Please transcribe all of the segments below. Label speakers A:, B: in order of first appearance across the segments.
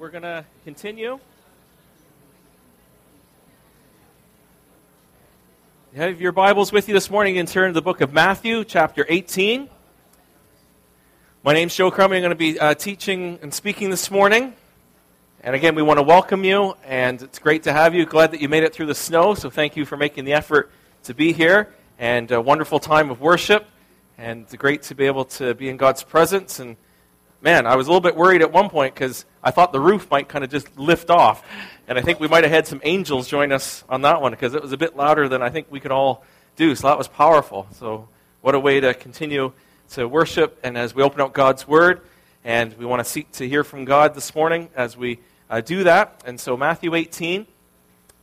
A: we're going to continue. You have your Bibles with you this morning and turn to the book of Matthew, chapter 18. My name's Joe Crummy. I'm going to be uh, teaching and speaking this morning. And again, we want to welcome you, and it's great to have you. Glad that you made it through the snow, so thank you for making the effort to be here. And a wonderful time of worship, and great to be able to be in God's presence. And man, I was a little bit worried at one point because I thought the roof might kind of just lift off. And I think we might have had some angels join us on that one because it was a bit louder than I think we could all do. So that was powerful. So, what a way to continue to worship and as we open up God's Word. And we want to seek to hear from God this morning as we uh, do that. And so, Matthew 18.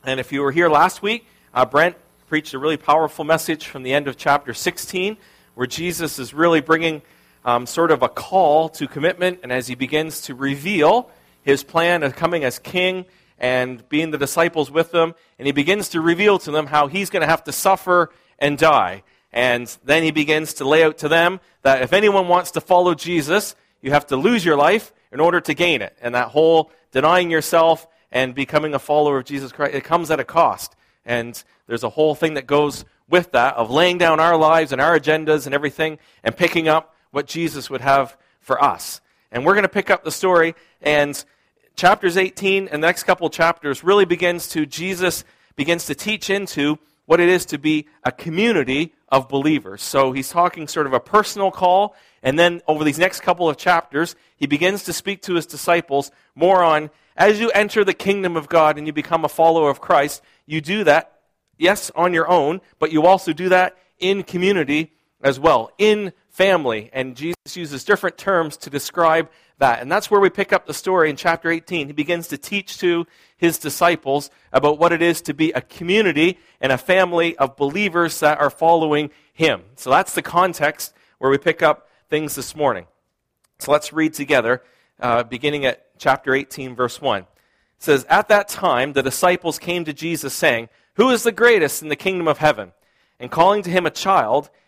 A: And if you were here last week, uh, Brent preached a really powerful message from the end of chapter 16 where Jesus is really bringing um, sort of a call to commitment, and as he begins to reveal his plan of coming as king and being the disciples with them, and he begins to reveal to them how he's going to have to suffer and die. And then he begins to lay out to them that if anyone wants to follow Jesus, you have to lose your life in order to gain it. And that whole denying yourself and becoming a follower of Jesus Christ, it comes at a cost. And there's a whole thing that goes with that of laying down our lives and our agendas and everything and picking up what Jesus would have for us. And we're going to pick up the story, and chapters 18 and the next couple chapters really begins to, Jesus begins to teach into what it is to be a community of believers. So he's talking sort of a personal call, and then over these next couple of chapters, he begins to speak to his disciples more on as you enter the kingdom of God and you become a follower of Christ, you do that, yes, on your own, but you also do that in community as well, in family. And Jesus uses different terms to describe that. And that's where we pick up the story in chapter 18. He begins to teach to his disciples about what it is to be a community and a family of believers that are following him. So that's the context where we pick up things this morning. So let's read together, uh, beginning at chapter 18, verse 1. It says, At that time, the disciples came to Jesus, saying, Who is the greatest in the kingdom of heaven? And calling to him a child,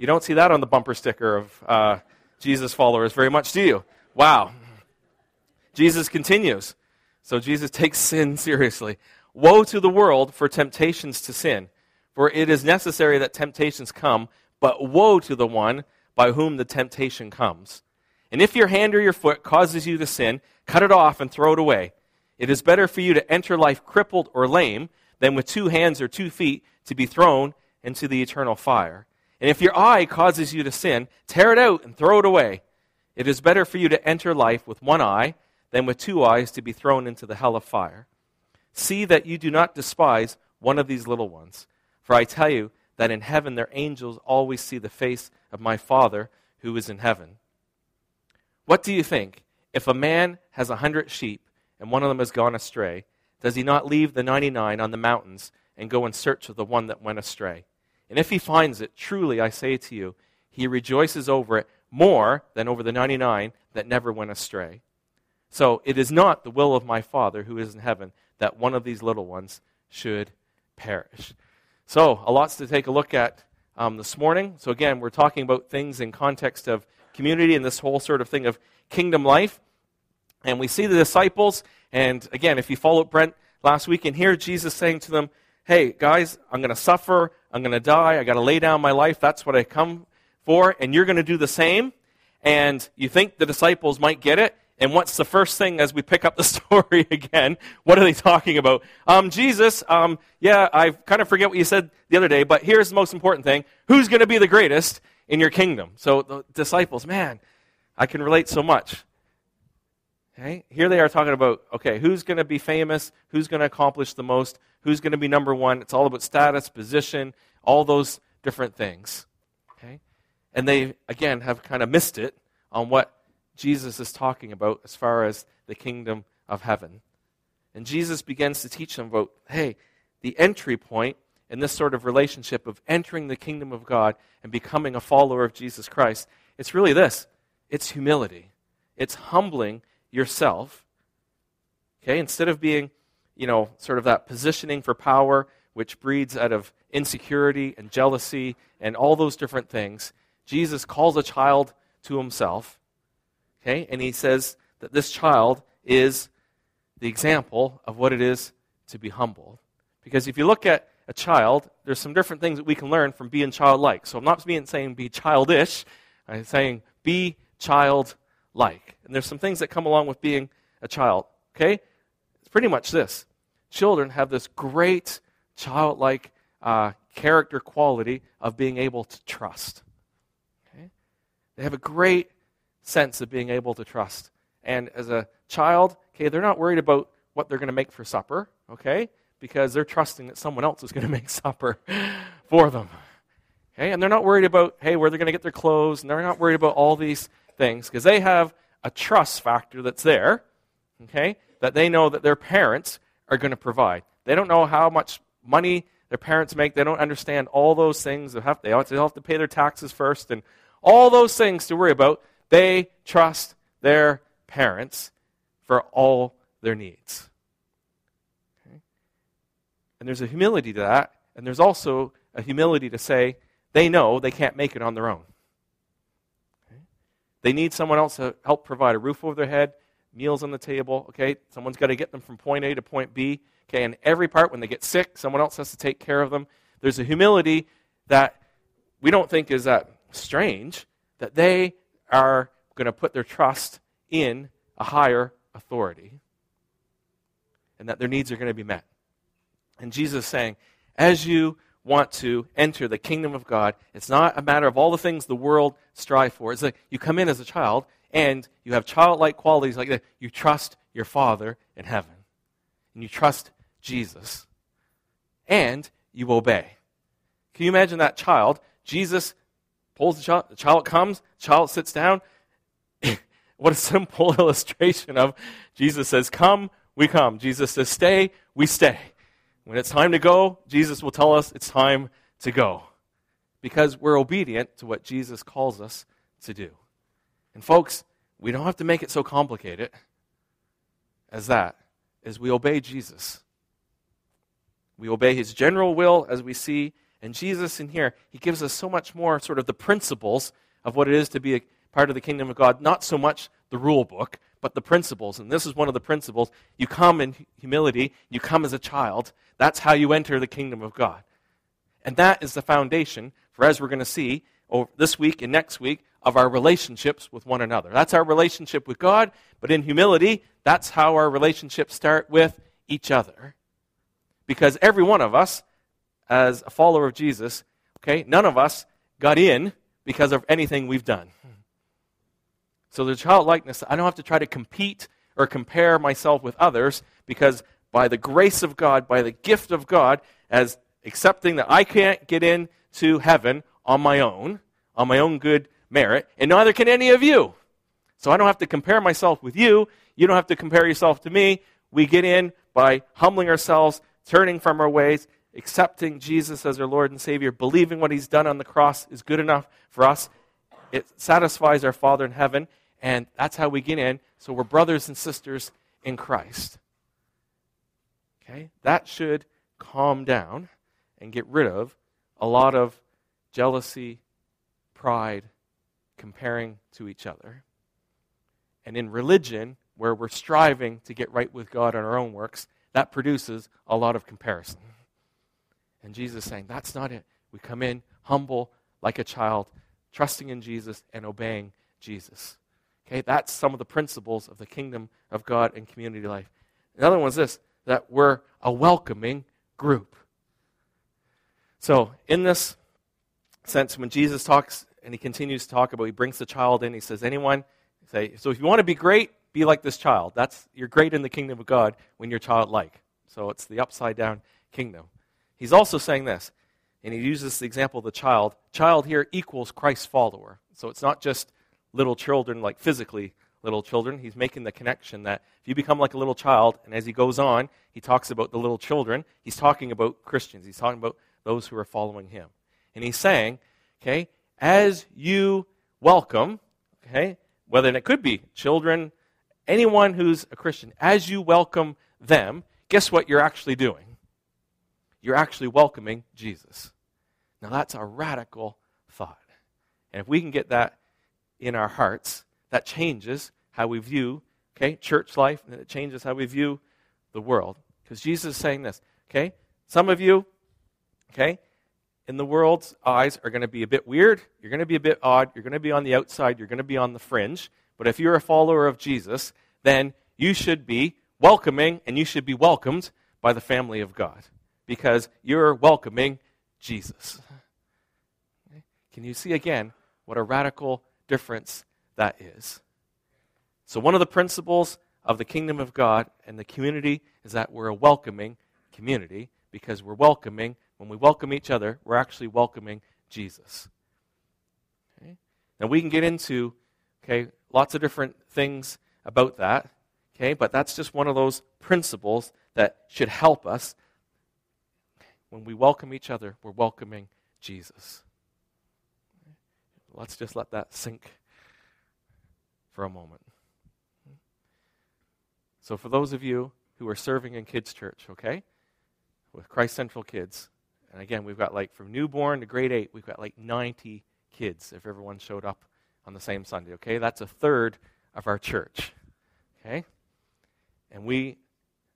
A: You don't see that on the bumper sticker of uh, Jesus followers very much, do you? Wow. Jesus continues. So Jesus takes sin seriously. Woe to the world for temptations to sin, for it is necessary that temptations come, but woe to the one by whom the temptation comes. And if your hand or your foot causes you to sin, cut it off and throw it away. It is better for you to enter life crippled or lame than with two hands or two feet to be thrown into the eternal fire. And if your eye causes you to sin, tear it out and throw it away. It is better for you to enter life with one eye than with two eyes to be thrown into the hell of fire. See that you do not despise one of these little ones. For I tell you that in heaven their angels always see the face of my Father who is in heaven. What do you think? If a man has a hundred sheep and one of them has gone astray, does he not leave the ninety nine on the mountains and go in search of the one that went astray? And if he finds it, truly I say to you, he rejoices over it more than over the 99 that never went astray. So it is not the will of my Father who is in heaven that one of these little ones should perish. So, a lot to take a look at um, this morning. So, again, we're talking about things in context of community and this whole sort of thing of kingdom life. And we see the disciples, and again, if you followed Brent last week, and hear Jesus saying to them, Hey, guys, I'm going to suffer. I'm going to die. I got to lay down my life. That's what I come for. And you're going to do the same. And you think the disciples might get it. And what's the first thing as we pick up the story again? What are they talking about? Um, Jesus, um, yeah, I kind of forget what you said the other day, but here's the most important thing. Who's going to be the greatest in your kingdom? So the disciples, man, I can relate so much. Okay? Here they are talking about, okay, who's going to be famous? Who's going to accomplish the most? Who's going to be number one? It's all about status, position, all those different things. Okay? And they, again, have kind of missed it on what Jesus is talking about as far as the kingdom of heaven. And Jesus begins to teach them about, hey, the entry point in this sort of relationship of entering the kingdom of God and becoming a follower of Jesus Christ, it's really this it's humility. It's humbling yourself. Okay, instead of being, you know, sort of that positioning for power, which breeds out of insecurity and jealousy and all those different things, Jesus calls a child to himself. Okay, and he says that this child is the example of what it is to be humble. Because if you look at a child, there's some different things that we can learn from being childlike. So I'm not being saying be childish, I'm saying be childlike. And there's some things that come along with being a child. Okay? It's pretty much this. Children have this great childlike uh, character quality of being able to trust. Okay? They have a great sense of being able to trust. And as a child, okay, they're not worried about what they're going to make for supper, okay? because they're trusting that someone else is going to make supper for them. Okay? And they're not worried about, hey, where they're going to get their clothes, and they're not worried about all these things because they have a trust factor that's there, okay, that they know that their parents are going to provide. They don't know how much money their parents make. They don't understand all those things. They have, they have to pay their taxes first and all those things to worry about. They trust their parents for all their needs. And there's a humility to that. And there's also a humility to say they know they can't make it on their own. They need someone else to help provide a roof over their head, meals on the table. Okay, someone's got to get them from point A to point B. Okay, and every part when they get sick, someone else has to take care of them. There's a humility that we don't think is that strange that they are going to put their trust in a higher authority and that their needs are going to be met. And Jesus is saying, as you want to enter the kingdom of God, it's not a matter of all the things the world strive for. It's like you come in as a child and you have childlike qualities like that. You trust your Father in heaven. And you trust Jesus. And you obey. Can you imagine that child? Jesus pulls the child, the child comes, the child sits down. what a simple illustration of Jesus says, Come, we come. Jesus says, Stay, we stay. When it's time to go, Jesus will tell us it's time to go because we're obedient to what Jesus calls us to do. And folks, we don't have to make it so complicated as that, as we obey Jesus. We obey his general will as we see, and Jesus in here, he gives us so much more sort of the principles of what it is to be a part of the kingdom of God, not so much the rule book, but the principles. And this is one of the principles. You come in humility, you come as a child. That's how you enter the kingdom of God. And that is the foundation for, as we're going to see over this week and next week, of our relationships with one another. That's our relationship with God, but in humility, that's how our relationships start with each other. Because every one of us, as a follower of Jesus, okay, none of us got in because of anything we've done. So the childlikeness, I don't have to try to compete or compare myself with others because by the grace of God, by the gift of God, as accepting that I can't get into heaven on my own, on my own good merit, and neither can any of you. So I don't have to compare myself with you. You don't have to compare yourself to me. We get in by humbling ourselves, turning from our ways, accepting Jesus as our Lord and Savior, believing what He's done on the cross is good enough for us. It satisfies our Father in heaven, and that's how we get in. So we're brothers and sisters in Christ. Okay? That should calm down and get rid of a lot of jealousy, pride, comparing to each other. And in religion, where we're striving to get right with God on our own works, that produces a lot of comparison. And Jesus is saying, that's not it. We come in humble like a child, trusting in Jesus and obeying Jesus. Okay, that's some of the principles of the kingdom of God and community life. Another one is this that we're a welcoming group. So, in this sense, when Jesus talks and he continues to talk about, he brings the child in, he says, Anyone, say, so if you want to be great, be like this child. That's you're great in the kingdom of God when you're childlike. So it's the upside down kingdom. He's also saying this, and he uses the example of the child. Child here equals Christ's follower. So it's not just little children, like physically little children, he's making the connection that if you become like a little child, and as he goes on, he talks about the little children, he's talking about Christians. He's talking about those who are following him. And he's saying, okay, as you welcome, okay, whether it could be children, anyone who's a Christian, as you welcome them, guess what you're actually doing? You're actually welcoming Jesus. Now that's a radical thought. And if we can get that in our hearts, that changes how we view, okay, church life, and it changes how we view the world. Because Jesus is saying this, okay? Some of you, okay, in the world's eyes are going to be a bit weird. You're going to be a bit odd. You're going to be on the outside. You're going to be on the fringe. But if you're a follower of Jesus, then you should be welcoming and you should be welcomed by the family of God because you're welcoming Jesus. Can you see again what a radical difference that is? So, one of the principles of the kingdom of God and the community is that we're a welcoming community because we're welcoming. When we welcome each other, we're actually welcoming Jesus. Okay? Now, we can get into okay, lots of different things about that, okay, but that's just one of those principles that should help us. When we welcome each other, we're welcoming Jesus. Let's just let that sink for a moment. So, for those of you who are serving in kids' church, okay, with Christ Central Kids, and again, we've got like from newborn to grade eight, we've got like 90 kids if everyone showed up on the same Sunday, okay? That's a third of our church, okay? And we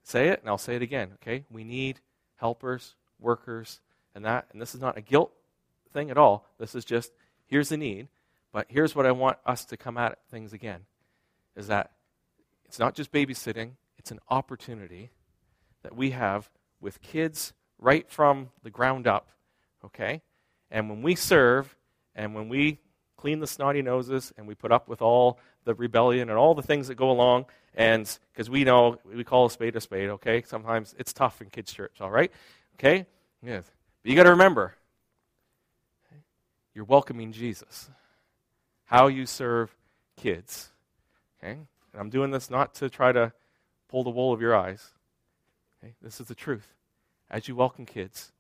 A: say it, and I'll say it again, okay? We need helpers, workers, and that, and this is not a guilt thing at all. This is just here's the need, but here's what I want us to come at things again is that it's not just babysitting, it's an opportunity that we have with kids right from the ground up, okay? And when we serve and when we clean the snotty noses and we put up with all the rebellion and all the things that go along, and because we know we call a spade a spade, okay? Sometimes it's tough in kids' church, all right? Okay? Yes. But you got to remember, you're welcoming Jesus. How you serve kids. Okay? And I'm doing this not to try to pull the wool of your eyes. Okay? This is the truth. As you welcome kids,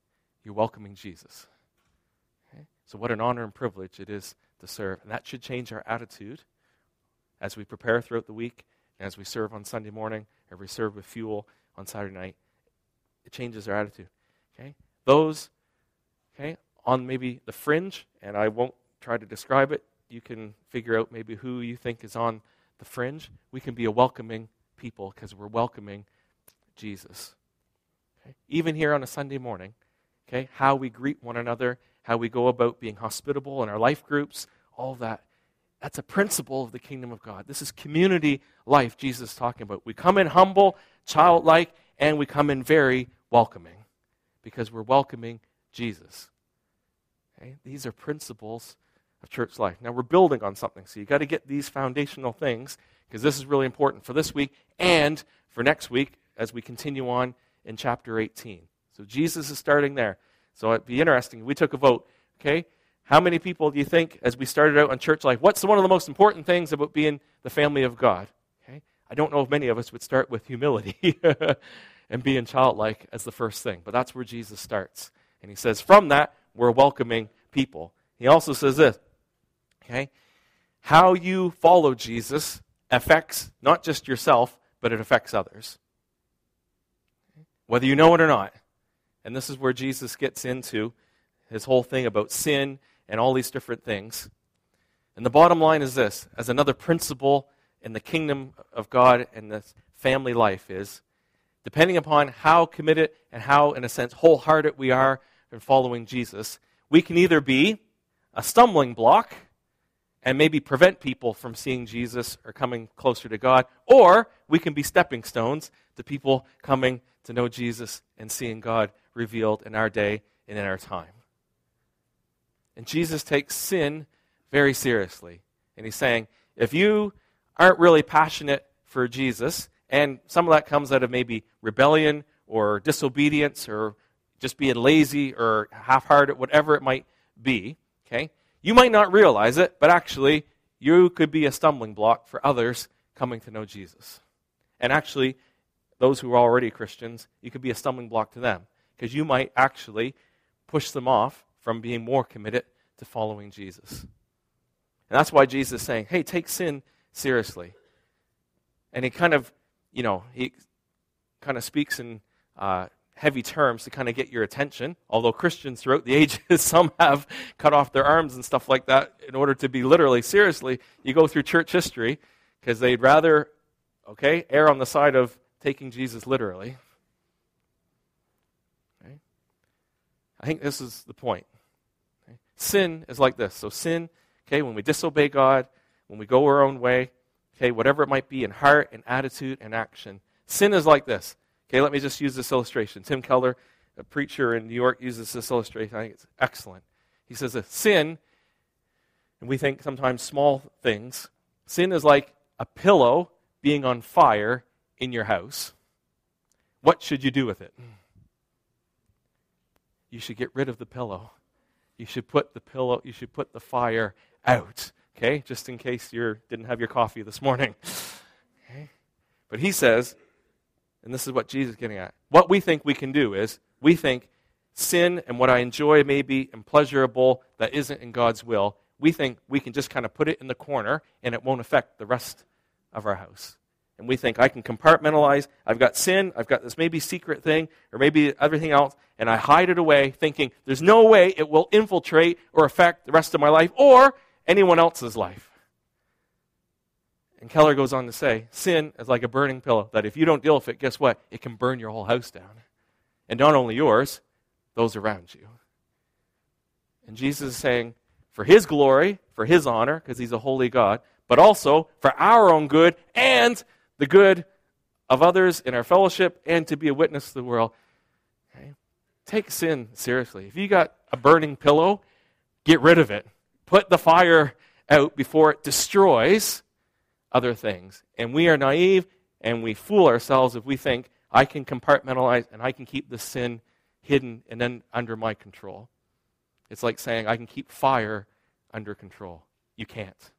A: you're welcoming Jesus. Okay? So, what an honor and privilege it is to serve. And that should change our attitude as we prepare throughout the week, and as we serve on Sunday morning, or we serve with fuel on Saturday night. It changes our attitude. Okay? Those, okay, on maybe the fringe, and I won't try to describe it. You can figure out maybe who you think is on the fringe. We can be a welcoming people because we're welcoming Jesus. Okay? Even here on a Sunday morning, okay, how we greet one another, how we go about being hospitable in our life groups, all that. That's a principle of the kingdom of God. This is community life Jesus is talking about. We come in humble, childlike, and we come in very welcoming because we're welcoming Jesus. Okay? These are principles of church life. Now, we're building on something, so you've got to get these foundational things because this is really important for this week and for next week as we continue on in chapter 18. So, Jesus is starting there. So, it'd be interesting. We took a vote, okay? How many people do you think, as we started out on church life, what's one of the most important things about being the family of God? Okay? I don't know if many of us would start with humility and being childlike as the first thing, but that's where Jesus starts. And he says, from that, we're welcoming people. He also says this, okay? How you follow Jesus affects not just yourself, but it affects others. Whether you know it or not. And this is where Jesus gets into his whole thing about sin and all these different things. And the bottom line is this as another principle in the kingdom of God and the family life is depending upon how committed and how, in a sense, wholehearted we are in following Jesus, we can either be a stumbling block and maybe prevent people from seeing Jesus or coming closer to God, or we can be stepping stones to people coming to know Jesus and seeing God revealed in our day and in our time. And Jesus takes sin very seriously. And he's saying, if you aren't really passionate for Jesus, and some of that comes out of maybe rebellion or disobedience or just being lazy or half hearted, whatever it might be, okay? You might not realize it, but actually, you could be a stumbling block for others coming to know Jesus. And actually, those who are already Christians, you could be a stumbling block to them because you might actually push them off from being more committed to following Jesus. And that's why Jesus is saying, hey, take sin seriously. And he kind of, you know, he kind of speaks in uh, heavy terms to kind of get your attention. Although Christians throughout the ages, some have cut off their arms and stuff like that in order to be literally, seriously, you go through church history because they'd rather, okay, err on the side of taking Jesus literally. Okay? I think this is the point. Okay? Sin is like this. So, sin, okay, when we disobey God, when we go our own way, okay, whatever it might be in heart and attitude and action, sin is like this. Okay, let me just use this illustration. Tim Keller, a preacher in New York, uses this illustration. I think it's excellent. He says that sin, and we think sometimes small things, sin is like a pillow being on fire in your house. What should you do with it? You should get rid of the pillow. You should put the pillow, you should put the fire out. Okay? Just in case you didn't have your coffee this morning. Okay? But he says, and this is what Jesus is getting at. What we think we can do is we think sin and what I enjoy maybe and pleasurable that isn't in God's will, we think we can just kind of put it in the corner and it won't affect the rest of our house. And we think I can compartmentalize. I've got sin, I've got this maybe secret thing, or maybe everything else, and I hide it away, thinking there's no way it will infiltrate or affect the rest of my life or anyone else's life. And Keller goes on to say sin is like a burning pillow that if you don't deal with it, guess what? It can burn your whole house down. And not only yours, those around you. And Jesus is saying, for his glory, for his honor, because he's a holy God, but also for our own good and the good of others in our fellowship and to be a witness to the world. Okay? Take sin seriously. If you got a burning pillow, get rid of it. Put the fire out before it destroys other things. And we are naive and we fool ourselves if we think I can compartmentalize and I can keep the sin hidden and then under my control. It's like saying I can keep fire under control. You can't.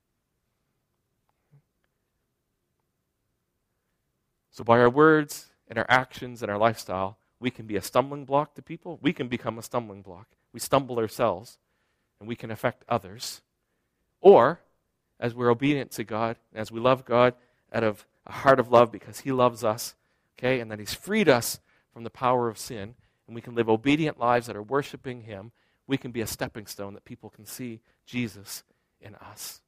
A: So, by our words and our actions and our lifestyle, we can be a stumbling block to people. We can become a stumbling block. We stumble ourselves and we can affect others. Or as we're obedient to God, as we love God out of a heart of love because He loves us, okay, and that He's freed us from the power of sin, and we can live obedient lives that are worshiping Him, we can be a stepping stone that people can see Jesus in us.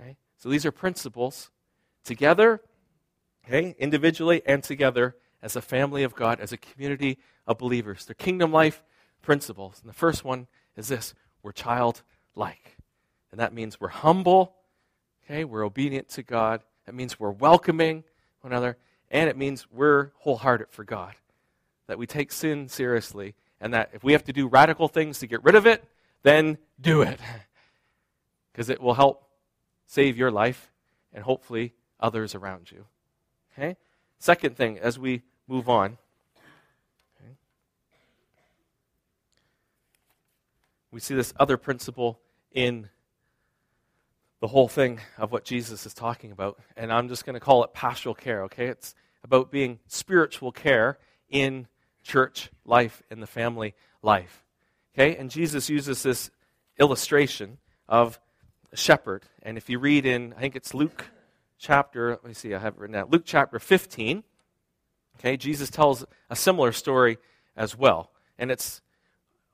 A: Okay? So these are principles together, okay, individually and together as a family of God, as a community of believers. They're kingdom life principles. And the first one is this we're childlike. And that means we're humble, okay? We're obedient to God. That means we're welcoming one another. And it means we're wholehearted for God. That we take sin seriously. And that if we have to do radical things to get rid of it, then do it. Because it will help save your life and hopefully others around you. Okay? Second thing, as we move on, okay, we see this other principle in the whole thing of what Jesus is talking about. And I'm just going to call it pastoral care, okay? It's about being spiritual care in church life, in the family life. Okay? And Jesus uses this illustration of a shepherd. And if you read in, I think it's Luke chapter, let me see, I have it written down. Luke chapter 15, okay, Jesus tells a similar story as well. And it's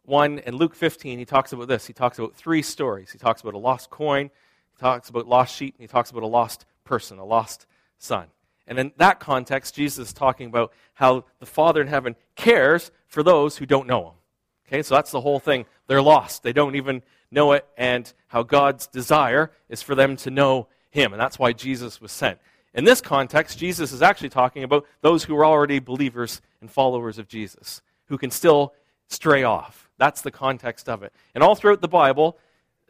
A: one in Luke 15, he talks about this. He talks about three stories. He talks about a lost coin, talks about lost sheep and he talks about a lost person, a lost son. And in that context, Jesus is talking about how the Father in heaven cares for those who don't know him. Okay, so that's the whole thing. They're lost. They don't even know it, and how God's desire is for them to know him. And that's why Jesus was sent. In this context, Jesus is actually talking about those who are already believers and followers of Jesus, who can still stray off. That's the context of it. And all throughout the Bible,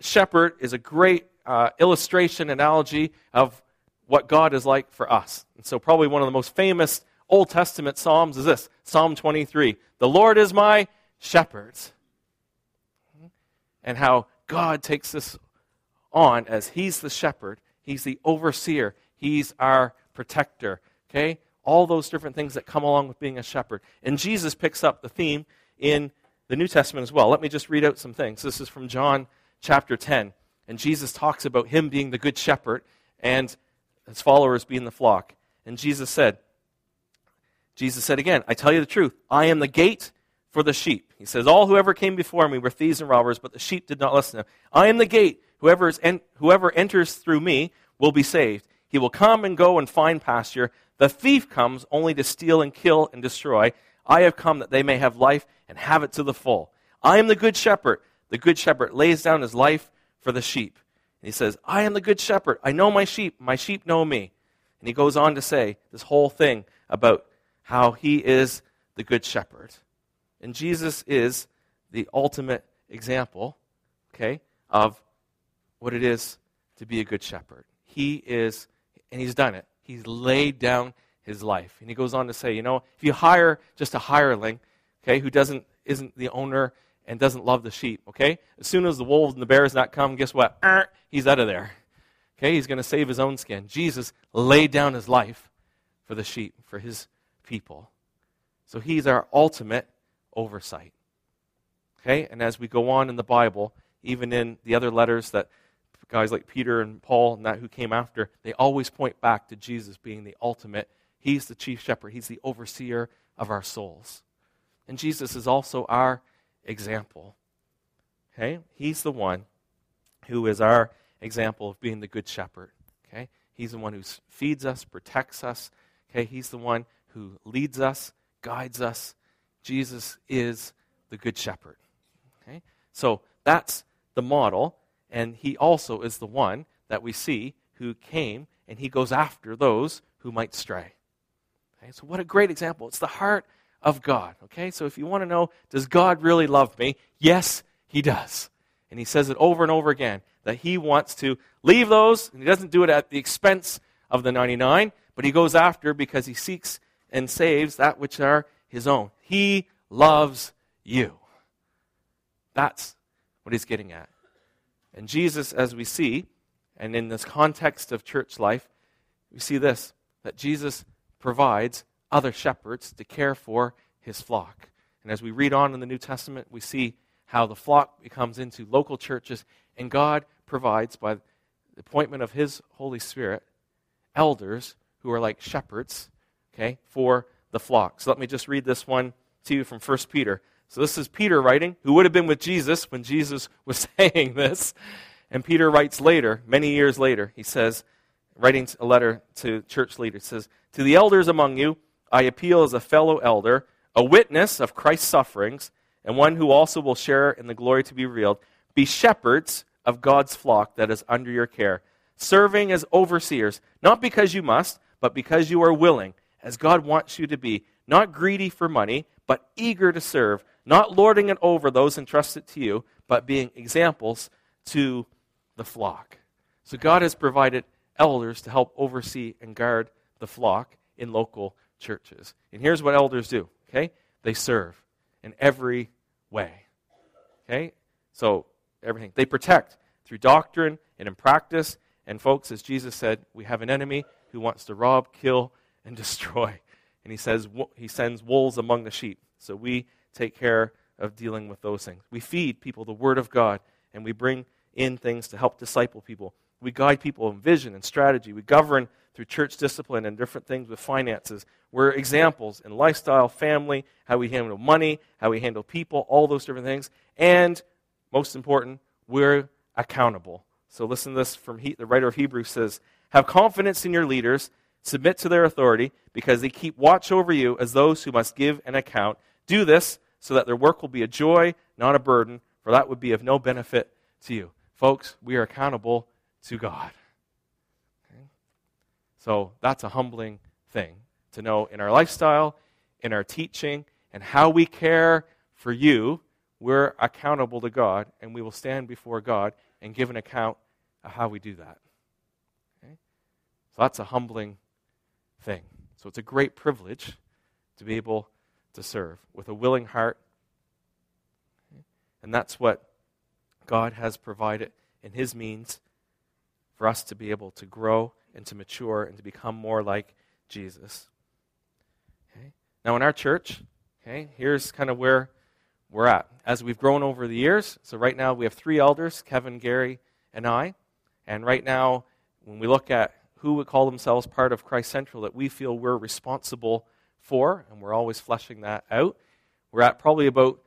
A: shepherd is a great uh, illustration, analogy of what God is like for us. And so, probably one of the most famous Old Testament Psalms is this Psalm 23 The Lord is my shepherd. And how God takes this on as He's the shepherd, He's the overseer, He's our protector. Okay? All those different things that come along with being a shepherd. And Jesus picks up the theme in the New Testament as well. Let me just read out some things. This is from John chapter 10. And Jesus talks about him being the good shepherd and his followers being the flock. And Jesus said, Jesus said again, I tell you the truth, I am the gate for the sheep. He says, All whoever came before me were thieves and robbers, but the sheep did not listen to them. I am the gate. Whoever, en- whoever enters through me will be saved. He will come and go and find pasture. The thief comes only to steal and kill and destroy. I have come that they may have life and have it to the full. I am the good shepherd. The good shepherd lays down his life for the sheep. And he says, I am the good shepherd. I know my sheep. My sheep know me. And he goes on to say this whole thing about how he is the good shepherd. And Jesus is the ultimate example, okay, of what it is to be a good shepherd. He is, and he's done it. He's laid down his life. And he goes on to say, you know, if you hire just a hireling, okay, who doesn't isn't the owner and doesn't love the sheep, okay? As soon as the wolves and the bears not come, guess what? He's out of there. Okay, he's going to save his own skin. Jesus laid down his life for the sheep, for his people. So he's our ultimate oversight. Okay, and as we go on in the Bible, even in the other letters that guys like Peter and Paul and that who came after, they always point back to Jesus being the ultimate. He's the chief shepherd, he's the overseer of our souls. And Jesus is also our example. Okay? He's the one who is our example of being the good shepherd. Okay? He's the one who feeds us, protects us. Okay? He's the one who leads us, guides us. Jesus is the good shepherd. Okay? So that's the model, and he also is the one that we see who came and he goes after those who might stray. Okay? So what a great example. It's the heart of God. Okay? So if you want to know, does God really love me? Yes, he does. And he says it over and over again that he wants to leave those, and he doesn't do it at the expense of the 99, but he goes after because he seeks and saves that which are his own. He loves you. That's what he's getting at. And Jesus, as we see, and in this context of church life, we see this that Jesus provides other shepherds to care for his flock. And as we read on in the New Testament, we see how the flock becomes into local churches, and God provides, by the appointment of his Holy Spirit, elders who are like shepherds, okay, for the flock. So let me just read this one to you from 1 Peter. So this is Peter writing, who would have been with Jesus when Jesus was saying this. And Peter writes later, many years later, he says, writing a letter to church leaders, says, To the elders among you, I appeal as a fellow elder, a witness of Christ's sufferings, and one who also will share in the glory to be revealed. Be shepherds of God's flock that is under your care, serving as overseers, not because you must, but because you are willing, as God wants you to be, not greedy for money, but eager to serve, not lording it over those entrusted to you, but being examples to the flock. So God has provided elders to help oversee and guard the flock in local churches. And here's what elders do, okay? They serve in every way. Okay? So, everything. They protect through doctrine and in practice. And, folks, as Jesus said, we have an enemy who wants to rob, kill, and destroy. And he says he sends wolves among the sheep. So we take care of dealing with those things. We feed people the Word of God, and we bring in things to help disciple people. We guide people in vision and strategy. We govern through church discipline and different things with finances. We're examples in lifestyle, family, how we handle money, how we handle people, all those different things. And most important, we're accountable. So listen to this from he, the writer of Hebrews says, Have confidence in your leaders, submit to their authority, because they keep watch over you as those who must give an account. Do this so that their work will be a joy, not a burden, for that would be of no benefit to you. Folks, we are accountable to God. So that's a humbling thing to know in our lifestyle, in our teaching, and how we care for you. We're accountable to God, and we will stand before God and give an account of how we do that. Okay? So that's a humbling thing. So it's a great privilege to be able to serve with a willing heart. And that's what God has provided in His means for us to be able to grow and to mature and to become more like Jesus. Okay? Now, in our church, okay, here's kind of where we're at. As we've grown over the years, so right now we have three elders Kevin, Gary, and I. And right now, when we look at who would call themselves part of Christ Central that we feel we're responsible for, and we're always fleshing that out, we're at probably about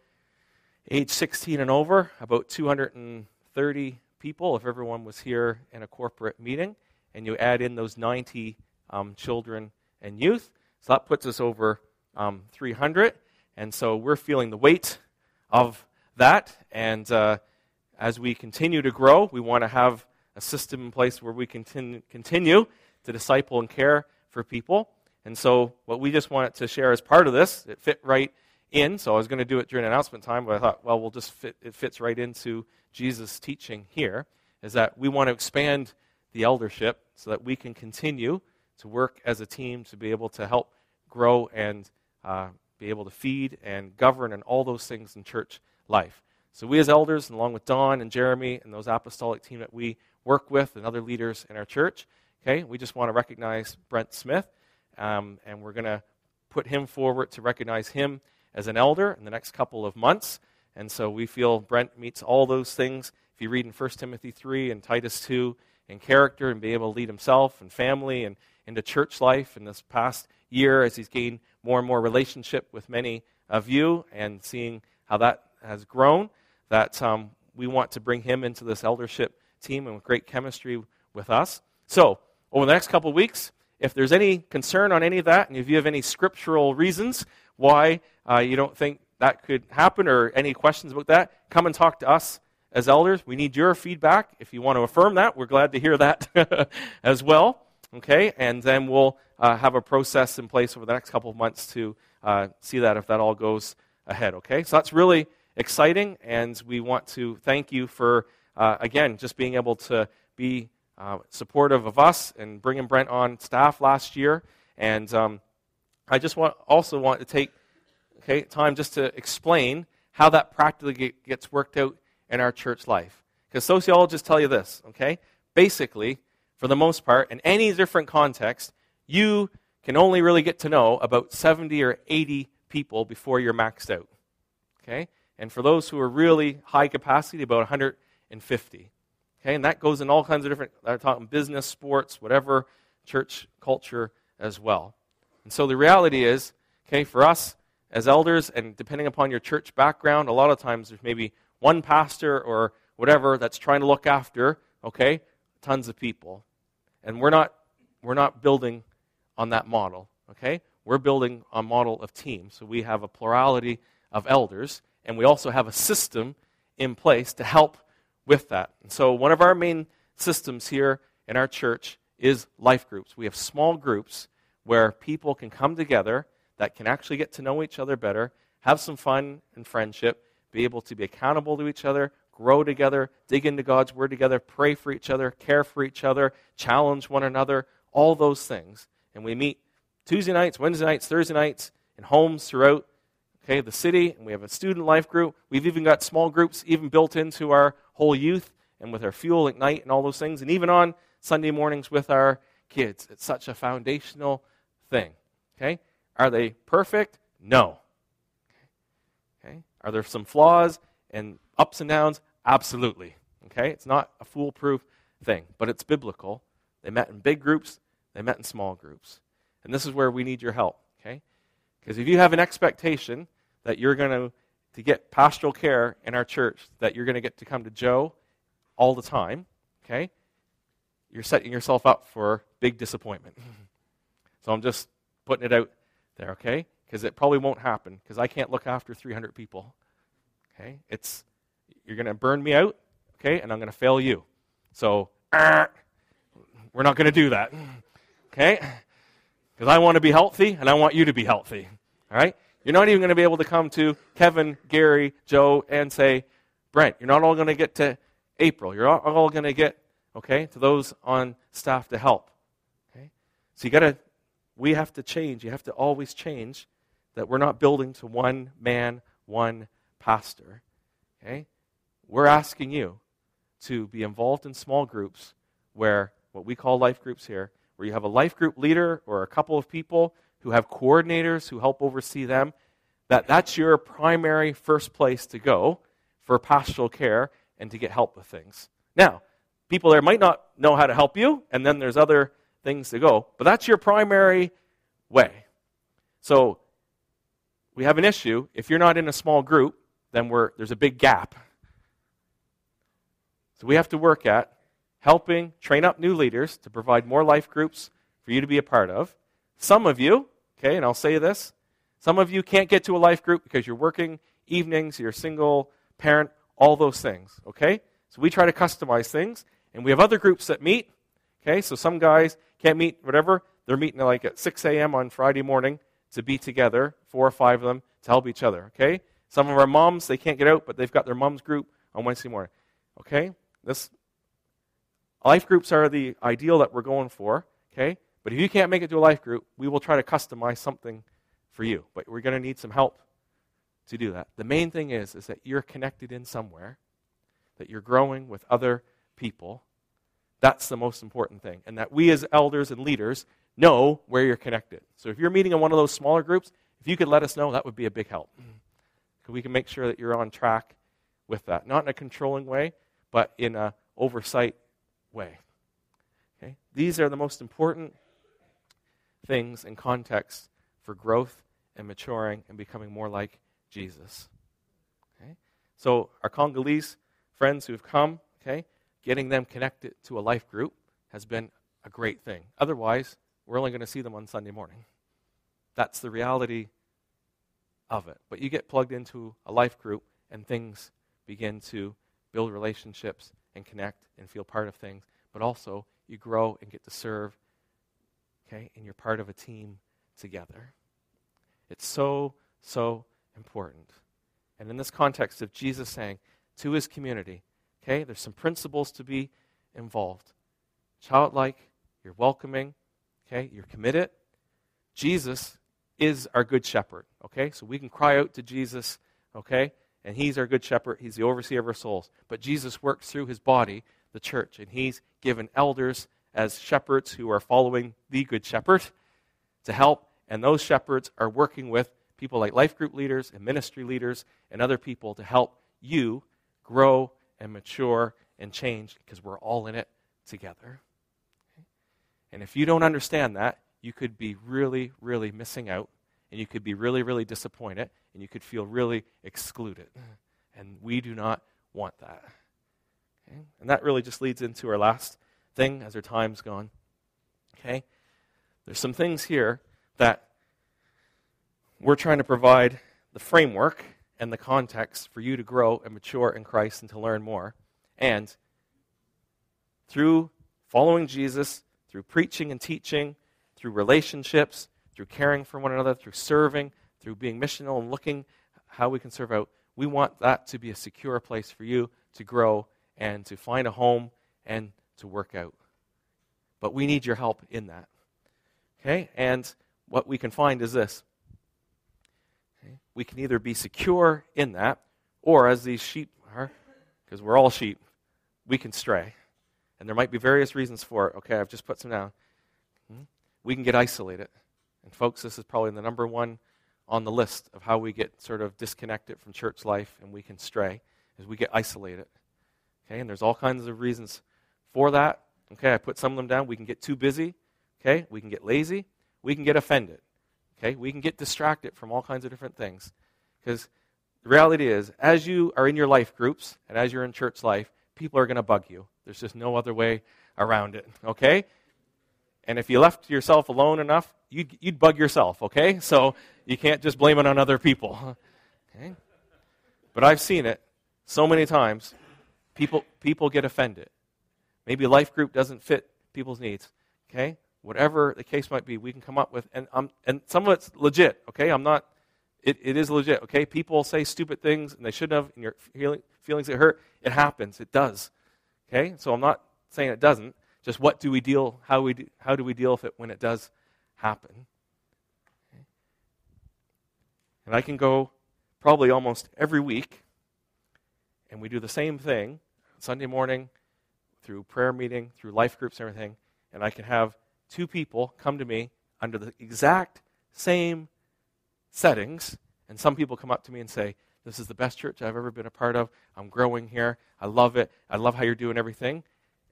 A: age 16 and over, about 230 people if everyone was here in a corporate meeting, and you add in those 90 um, children and youth. So that puts us over um, 300. And so we're feeling the weight of that. And uh, as we continue to grow, we want to have a system in place where we continue, continue to disciple and care for people. And so, what we just wanted to share as part of this, it fit right in. So, I was going to do it during announcement time, but I thought, well, we'll just fit, it fits right into Jesus' teaching here, is that we want to expand the eldership so that we can continue to work as a team to be able to help grow and uh, be able to feed and govern and all those things in church life. So, we as elders, along with Don and Jeremy and those apostolic team that we work with and other leaders in our church, okay, we just want to recognize Brent Smith, um, and we're going to put him forward to recognize him as an elder in the next couple of months. And so we feel Brent meets all those things. If you read in 1 Timothy 3 and Titus 2 in character and be able to lead himself and family and into church life in this past year as he's gained more and more relationship with many of you and seeing how that has grown, that um, we want to bring him into this eldership team and with great chemistry with us. So, over the next couple of weeks, if there's any concern on any of that, and if you have any scriptural reasons why uh, you don't think that could happen or any questions about that, come and talk to us as elders. We need your feedback. If you want to affirm that, we're glad to hear that as well. Okay, and then we'll uh, have a process in place over the next couple of months to uh, see that if that all goes ahead. Okay, so that's really exciting, and we want to thank you for, uh, again, just being able to be uh, supportive of us and bringing Brent on staff last year. And um, I just want, also want to take okay, time just to explain how that practically gets worked out in our church life. Because sociologists tell you this, okay? Basically, for the most part, in any different context, you can only really get to know about 70 or 80 people before you're maxed out. Okay? And for those who are really high capacity, about 150. Okay? And that goes in all kinds of different, I'm talking business, sports, whatever, church culture as well. And so the reality is, okay, for us as elders, and depending upon your church background, a lot of times there's maybe one pastor or whatever that's trying to look after, okay, tons of people. And we're not, we're not building on that model, okay? We're building a model of team. So we have a plurality of elders, and we also have a system in place to help with that. And so, one of our main systems here in our church is life groups. We have small groups where people can come together that can actually get to know each other better, have some fun and friendship, be able to be accountable to each other, grow together, dig into God's Word together, pray for each other, care for each other, challenge one another, all those things. And we meet Tuesday nights, Wednesday nights, Thursday nights in homes throughout okay, the city, and we have a student life group. We've even got small groups even built into our whole youth and with our fuel ignite and all those things, and even on Sunday mornings with our kids. It's such a foundational thing. Okay? Are they perfect? No. Are there some flaws and ups and downs? Absolutely. Okay? It's not a foolproof thing, but it's biblical. They met in big groups, they met in small groups. And this is where we need your help. Okay? Because if you have an expectation that you're going to to get pastoral care in our church, that you're going to get to come to Joe all the time, okay? You're setting yourself up for big disappointment. so I'm just putting it out there, okay? Because it probably won't happen because I can't look after 300 people. Okay? It's you're going to burn me out, okay? And I'm going to fail you. So uh, we're not going to do that. Okay? Because I want to be healthy and I want you to be healthy. All right? You're not even going to be able to come to Kevin, Gary, Joe, and say, Brent, you're not all going to get to April. You're all going to get, okay, to those on staff to help. Okay? So you got to, we have to change. You have to always change that we're not building to one man, one pastor. Okay? We're asking you to be involved in small groups where what we call life groups here, where you have a life group leader or a couple of people who have coordinators who help oversee them, that that's your primary first place to go for pastoral care and to get help with things. Now, people there might not know how to help you, and then there's other things to go, but that's your primary way. So, we have an issue. If you're not in a small group, then there's a big gap. So, we have to work at helping train up new leaders to provide more life groups for you to be a part of. Some of you, okay, and I'll say this, some of you can't get to a life group because you're working evenings, you're single parent, all those things, okay? So we try to customize things, and we have other groups that meet, okay? So some guys can't meet, whatever, they're meeting like at 6 a.m. on Friday morning to be together, four or five of them, to help each other, okay? Some of our moms, they can't get out, but they've got their mom's group on Wednesday morning, okay? This Life groups are the ideal that we're going for, okay? But if you can't make it to a life group, we will try to customize something for you. But we're going to need some help to do that. The main thing is is that you're connected in somewhere, that you're growing with other people. That's the most important thing. And that we as elders and leaders know where you're connected. So if you're meeting in one of those smaller groups, if you could let us know, that would be a big help. We can make sure that you're on track with that. Not in a controlling way, but in a oversight way. Okay? These are the most important things in context for growth and maturing and becoming more like Jesus. Okay? So, our Congolese friends who have come, okay, getting them connected to a life group has been a great thing. Otherwise, we're only going to see them on Sunday morning. That's the reality of it. But you get plugged into a life group and things begin to build relationships and connect and feel part of things, but also you grow and get to serve, okay, and you're part of a team together. It's so, so important. And in this context of Jesus saying to his community, okay, there's some principles to be involved. Childlike, you're welcoming, okay, you're committed. Jesus is our good shepherd, okay? So we can cry out to Jesus, okay? and he's our good shepherd. He's the overseer of our souls. But Jesus works through his body, the church, and he's given elders as shepherds who are following the good shepherd to help. And those shepherds are working with people like life group leaders and ministry leaders and other people to help you grow and mature and change because we're all in it together. And if you don't understand that, you could be really, really missing out and you could be really, really disappointed, and you could feel really excluded. And we do not want that. Okay? And that really just leads into our last thing as our time's gone. Okay? There's some things here that we're trying to provide the framework and the context for you to grow and mature in Christ and to learn more. And through following Jesus, through preaching and teaching, through relationships, through caring for one another, through serving, through being missional and looking how we can serve out. We want that to be a secure place for you to grow and to find a home and to work out. But we need your help in that. Okay? And what we can find is this. Okay? We can either be secure in that, or as these sheep are, because we're all sheep, we can stray. And there might be various reasons for it. Okay, I've just put some down. Hmm? We can get isolated. And, folks, this is probably the number one on the list of how we get sort of disconnected from church life and we can stray, is we get isolated. Okay, and there's all kinds of reasons for that. Okay, I put some of them down. We can get too busy. Okay, we can get lazy. We can get offended. Okay, we can get distracted from all kinds of different things. Because the reality is, as you are in your life groups and as you're in church life, people are going to bug you. There's just no other way around it. Okay? And if you left yourself alone enough, you'd, you'd bug yourself, okay? So you can't just blame it on other people. Okay? But I've seen it so many times. People, people get offended. Maybe life group doesn't fit people's needs. Okay? Whatever the case might be, we can come up with, and, um, and some of it's legit, okay? I'm not, it, it is legit, okay? People say stupid things and they shouldn't have, and your feeling, feelings get hurt. It happens. It does. Okay? So I'm not saying it doesn't. Just what do we deal, how, we do, how do we deal with it when it does happen? And I can go probably almost every week, and we do the same thing Sunday morning, through prayer meeting, through life groups and everything, and I can have two people come to me under the exact same settings, and some people come up to me and say, This is the best church I've ever been a part of. I'm growing here. I love it. I love how you're doing everything.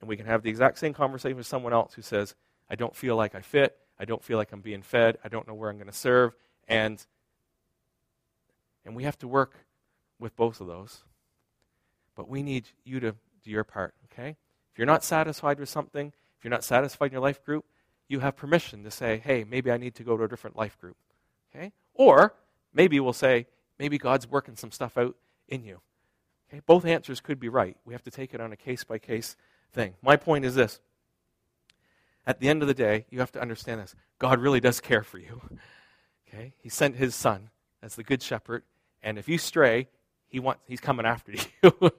A: And we can have the exact same conversation with someone else who says, I don't feel like I fit. I don't feel like I'm being fed. I don't know where I'm going to serve. And, and we have to work with both of those. But we need you to do your part, okay? If you're not satisfied with something, if you're not satisfied in your life group, you have permission to say, hey, maybe I need to go to a different life group, okay? Or maybe we'll say, maybe God's working some stuff out in you. Okay? Both answers could be right. We have to take it on a case by case thing. My point is this at the end of the day, you have to understand this. God really does care for you. Okay? He sent his son as the good shepherd, and if you stray, he wants he's coming after you.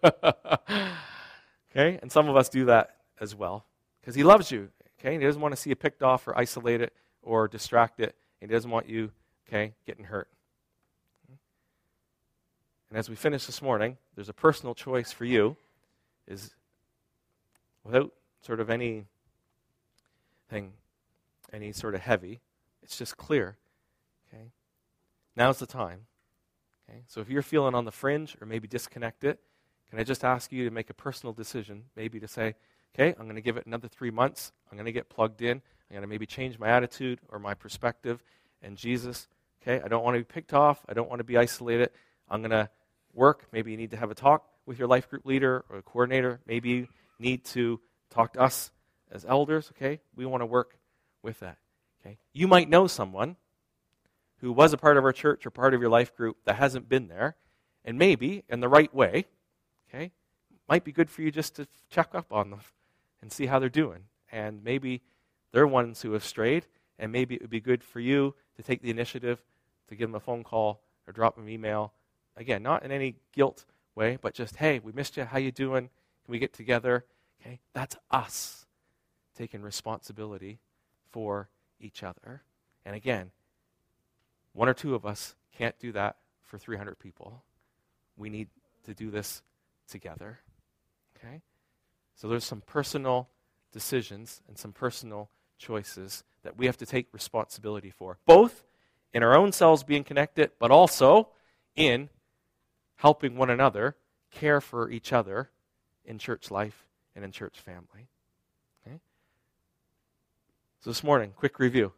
A: okay? And some of us do that as well. Because he loves you. Okay? He doesn't want to see you picked off or isolated or distracted. He doesn't want you, okay, getting hurt. And as we finish this morning, there's a personal choice for you is without sort of any thing, any sort of heavy. It's just clear. Okay? Now's the time. Okay? So if you're feeling on the fringe or maybe disconnected, can I just ask you to make a personal decision, maybe to say, okay, I'm going to give it another three months. I'm going to get plugged in. I'm going to maybe change my attitude or my perspective. And Jesus, okay, I don't want to be picked off. I don't want to be isolated. I'm going to work. Maybe you need to have a talk with your life group leader or a coordinator. Maybe need to talk to us as elders, okay? We want to work with that. Okay? You might know someone who was a part of our church or part of your life group that hasn't been there, and maybe in the right way, okay, might be good for you just to check up on them and see how they're doing. And maybe they're ones who have strayed, and maybe it would be good for you to take the initiative to give them a phone call or drop them an email. Again, not in any guilt way, but just, hey, we missed you. How you doing? Can we get together? Okay, that's us taking responsibility for each other. And again, one or two of us can't do that for 300 people. We need to do this together. Okay? So there's some personal decisions and some personal choices that we have to take responsibility for, both in our own selves being connected, but also in helping one another care for each other in church life and in church family. Okay? So this morning, quick review.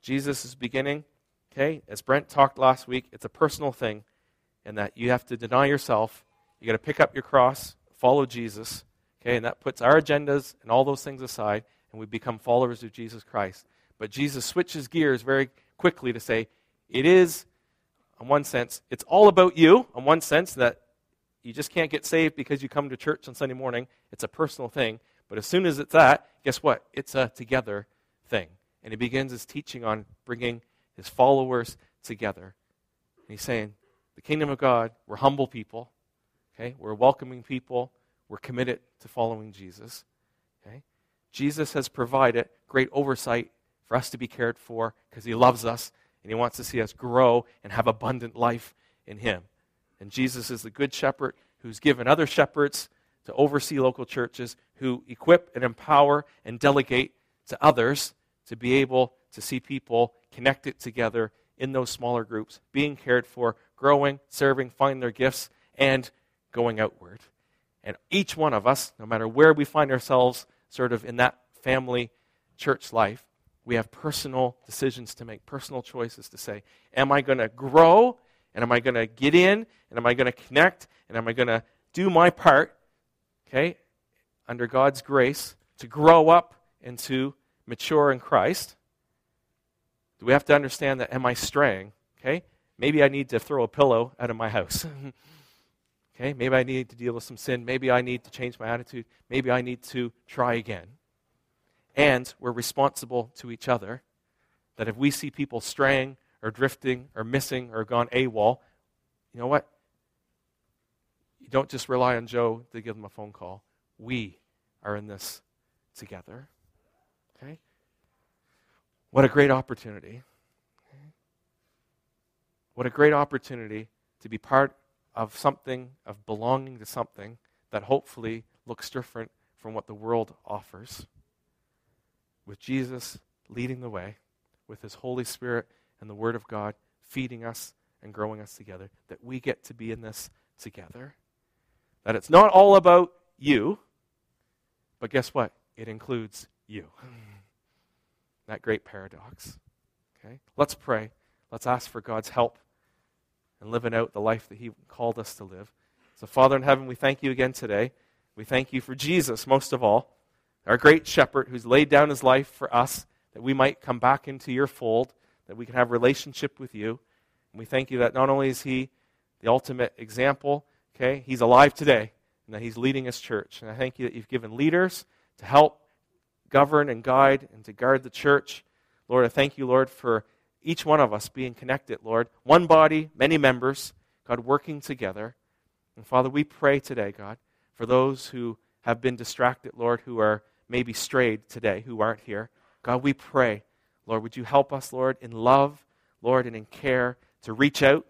A: Jesus is beginning, okay, as Brent talked last week, it's a personal thing, and that you have to deny yourself. You got to pick up your cross, follow Jesus, okay, and that puts our agendas and all those things aside, and we become followers of Jesus Christ. But Jesus switches gears very quickly to say, it is, in one sense, it's all about you, in one sense, that you just can't get saved because you come to church on Sunday morning. It's a personal thing. But as soon as it's that, guess what? It's a together thing. And he begins his teaching on bringing his followers together. And he's saying, the kingdom of God, we're humble people. Okay? We're welcoming people. We're committed to following Jesus. Okay? Jesus has provided great oversight for us to be cared for because he loves us and he wants to see us grow and have abundant life in him. And Jesus is the good shepherd who's given other shepherds to oversee local churches, who equip and empower and delegate to others to be able to see people connected together in those smaller groups, being cared for, growing, serving, finding their gifts, and going outward. And each one of us, no matter where we find ourselves, sort of in that family church life, we have personal decisions to make, personal choices to say, Am I going to grow and am I going to get in? And am I going to connect? And am I going to do my part, okay, under God's grace to grow up and to mature in Christ? Do we have to understand that am I straying? Okay? Maybe I need to throw a pillow out of my house. okay? Maybe I need to deal with some sin. Maybe I need to change my attitude. Maybe I need to try again. And we're responsible to each other. That if we see people straying or drifting or missing or gone AWOL, you know what? You don't just rely on Joe to give them a phone call. We are in this together. Okay? What a great opportunity. What a great opportunity to be part of something, of belonging to something that hopefully looks different from what the world offers. with Jesus leading the way, with his Holy Spirit and the Word of God feeding us and growing us together, that we get to be in this together. That it's not all about you, but guess what? It includes you. That great paradox. Okay? Let's pray. Let's ask for God's help in living out the life that He called us to live. So, Father in heaven, we thank you again today. We thank you for Jesus, most of all, our great shepherd who's laid down his life for us that we might come back into your fold, that we can have relationship with you. And we thank you that not only is he the ultimate example, okay, he's alive today and that he's leading his church. And I thank you that you've given leaders to help govern and guide and to guard the church. Lord, I thank you, Lord, for each one of us being connected, Lord. One body, many members, God, working together. And Father, we pray today, God, for those who have been distracted, Lord, who are maybe strayed today, who aren't here. God, we pray, Lord, would you help us, Lord, in love, Lord, and in care to reach out.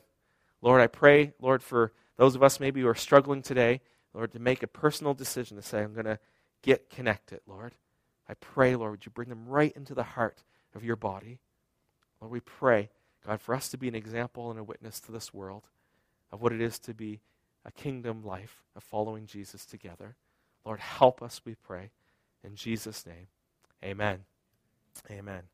A: Lord, I pray, Lord, for those of us maybe who are struggling today, Lord, to make a personal decision to say, I'm going to get connected, Lord. I pray, Lord, would you bring them right into the heart of your body. Lord, we pray, God, for us to be an example and a witness to this world of what it is to be a kingdom life of following Jesus together. Lord, help us, we pray. In Jesus' name, amen. Amen.